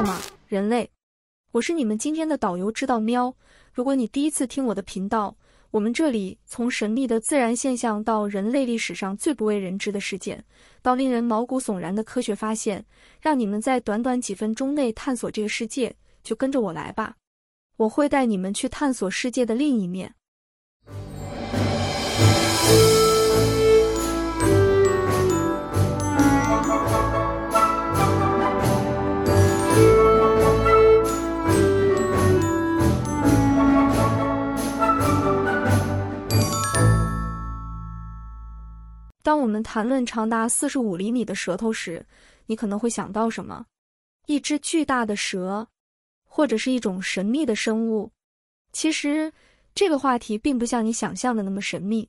好吗，人类？我是你们今天的导游知道喵。如果你第一次听我的频道，我们这里从神秘的自然现象到人类历史上最不为人知的事件，到令人毛骨悚然的科学发现，让你们在短短几分钟内探索这个世界，就跟着我来吧。我会带你们去探索世界的另一面。当我们谈论长达四十五厘米的舌头时，你可能会想到什么？一只巨大的蛇，或者是一种神秘的生物？其实，这个话题并不像你想象的那么神秘。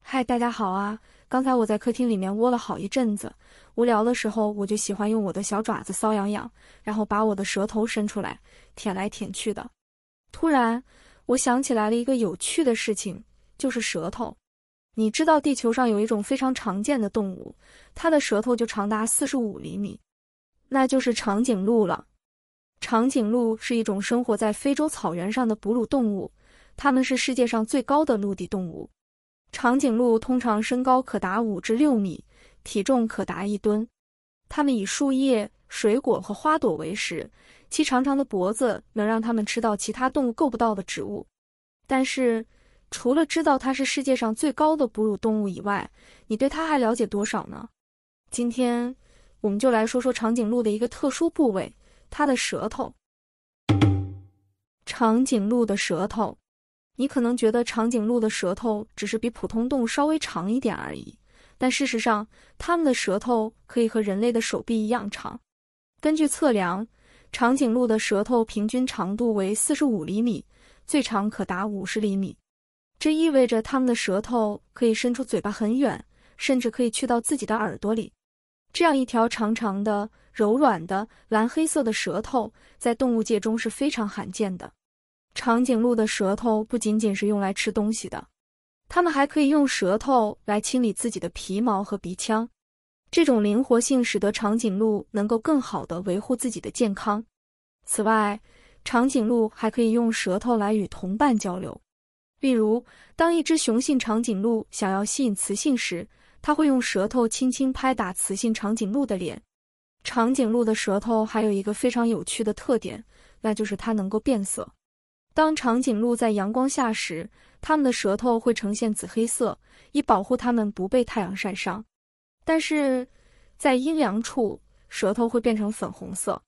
嗨，大家好啊！刚才我在客厅里面窝了好一阵子，无聊的时候我就喜欢用我的小爪子搔痒痒，然后把我的舌头伸出来舔来舔去的。突然，我想起来了一个有趣的事情，就是舌头。你知道地球上有一种非常常见的动物，它的舌头就长达四十五厘米，那就是长颈鹿了。长颈鹿是一种生活在非洲草原上的哺乳动物，它们是世界上最高的陆地动物。长颈鹿通常身高可达五至六米，体重可达一吨。它们以树叶、水果和花朵为食，其长长的脖子能让它们吃到其他动物够不到的植物。但是，除了知道它是世界上最高的哺乳动物以外，你对它还了解多少呢？今天我们就来说说长颈鹿的一个特殊部位——它的舌头。长颈鹿的舌头，你可能觉得长颈鹿的舌头只是比普通动物稍微长一点而已，但事实上，它们的舌头可以和人类的手臂一样长。根据测量，长颈鹿的舌头平均长度为四十五厘米，最长可达五十厘米。这意味着它们的舌头可以伸出嘴巴很远，甚至可以去到自己的耳朵里。这样一条长长的、柔软的蓝黑色的舌头，在动物界中是非常罕见的。长颈鹿的舌头不仅仅是用来吃东西的，它们还可以用舌头来清理自己的皮毛和鼻腔。这种灵活性使得长颈鹿能够更好地维护自己的健康。此外，长颈鹿还可以用舌头来与同伴交流。例如，当一只雄性长颈鹿想要吸引雌性时，它会用舌头轻轻拍打雌性长颈鹿的脸。长颈鹿的舌头还有一个非常有趣的特点，那就是它能够变色。当长颈鹿在阳光下时，它们的舌头会呈现紫黑色，以保护它们不被太阳晒伤；但是在阴凉处，舌头会变成粉红色。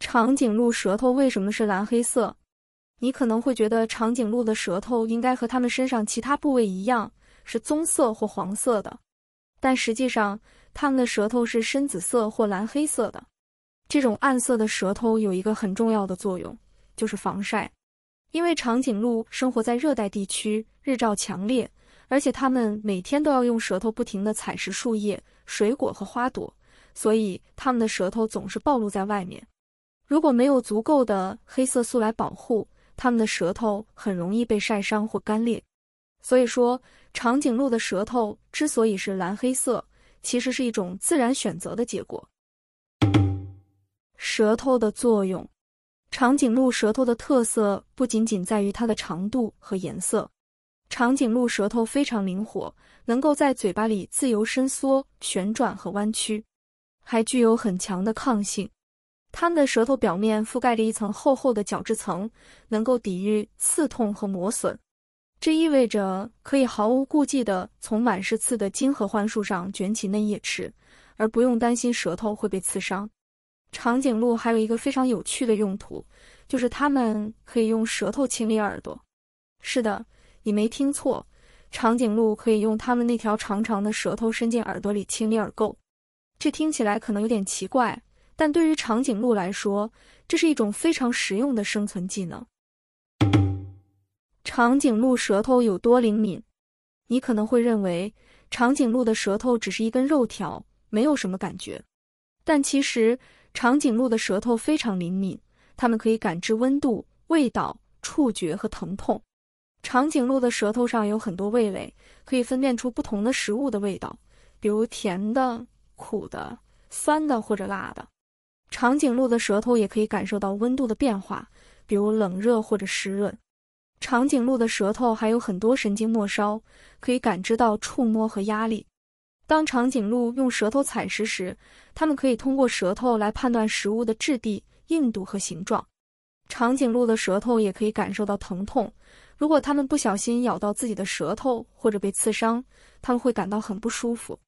长颈鹿舌头为什么是蓝黑色？你可能会觉得长颈鹿的舌头应该和它们身上其他部位一样，是棕色或黄色的，但实际上它们的舌头是深紫色或蓝黑色的。这种暗色的舌头有一个很重要的作用，就是防晒。因为长颈鹿生活在热带地区，日照强烈，而且它们每天都要用舌头不停地采食树叶、水果和花朵，所以它们的舌头总是暴露在外面。如果没有足够的黑色素来保护，它们的舌头很容易被晒伤或干裂，所以说长颈鹿的舌头之所以是蓝黑色，其实是一种自然选择的结果。舌头的作用，长颈鹿舌头的特色不仅仅在于它的长度和颜色，长颈鹿舌头非常灵活，能够在嘴巴里自由伸缩、旋转和弯曲，还具有很强的抗性。它们的舌头表面覆盖着一层厚厚的角质层，能够抵御刺痛和磨损。这意味着可以毫无顾忌地从满是刺的金合欢树上卷起嫩叶吃，而不用担心舌头会被刺伤。长颈鹿还有一个非常有趣的用途，就是它们可以用舌头清理耳朵。是的，你没听错，长颈鹿可以用它们那条长长的舌头伸进耳朵里清理耳垢。这听起来可能有点奇怪。但对于长颈鹿来说，这是一种非常实用的生存技能。长颈鹿舌头有多灵敏？你可能会认为长颈鹿的舌头只是一根肉条，没有什么感觉。但其实，长颈鹿的舌头非常灵敏，它们可以感知温度、味道、触觉和疼痛。长颈鹿的舌头上有很多味蕾，可以分辨出不同的食物的味道，比如甜的、苦的、酸的或者辣的。长颈鹿的舌头也可以感受到温度的变化，比如冷热或者湿润。长颈鹿的舌头还有很多神经末梢，可以感知到触摸和压力。当长颈鹿用舌头采食时，它们可以通过舌头来判断食物的质地、硬度和形状。长颈鹿的舌头也可以感受到疼痛，如果它们不小心咬到自己的舌头或者被刺伤，它们会感到很不舒服。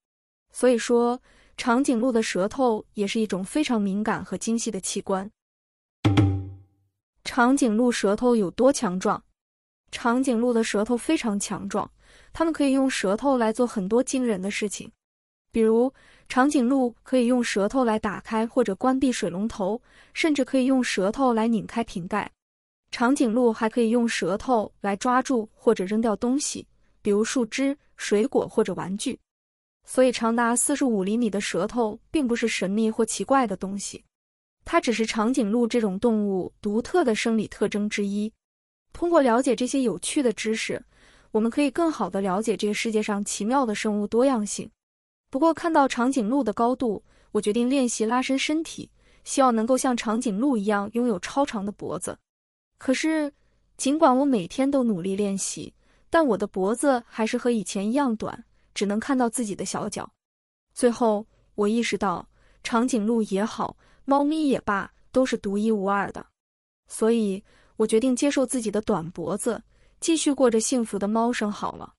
所以说，长颈鹿的舌头也是一种非常敏感和精细的器官。长颈鹿舌头有多强壮？长颈鹿的舌头非常强壮，它们可以用舌头来做很多惊人的事情。比如，长颈鹿可以用舌头来打开或者关闭水龙头，甚至可以用舌头来拧开瓶盖。长颈鹿还可以用舌头来抓住或者扔掉东西，比如树枝、水果或者玩具。所以，长达四十五厘米的舌头并不是神秘或奇怪的东西，它只是长颈鹿这种动物独特的生理特征之一。通过了解这些有趣的知识，我们可以更好地了解这个世界上奇妙的生物多样性。不过，看到长颈鹿的高度，我决定练习拉伸身体，希望能够像长颈鹿一样拥有超长的脖子。可是，尽管我每天都努力练习，但我的脖子还是和以前一样短，只能看到自己的小脚。最后，我意识到，长颈鹿也好，猫咪也罢，都是独一无二的。所以，我决定接受自己的短脖子，继续过着幸福的猫生好了。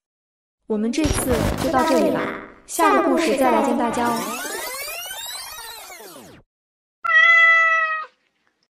我们这次就到这里了，下个故事再来见大家哦。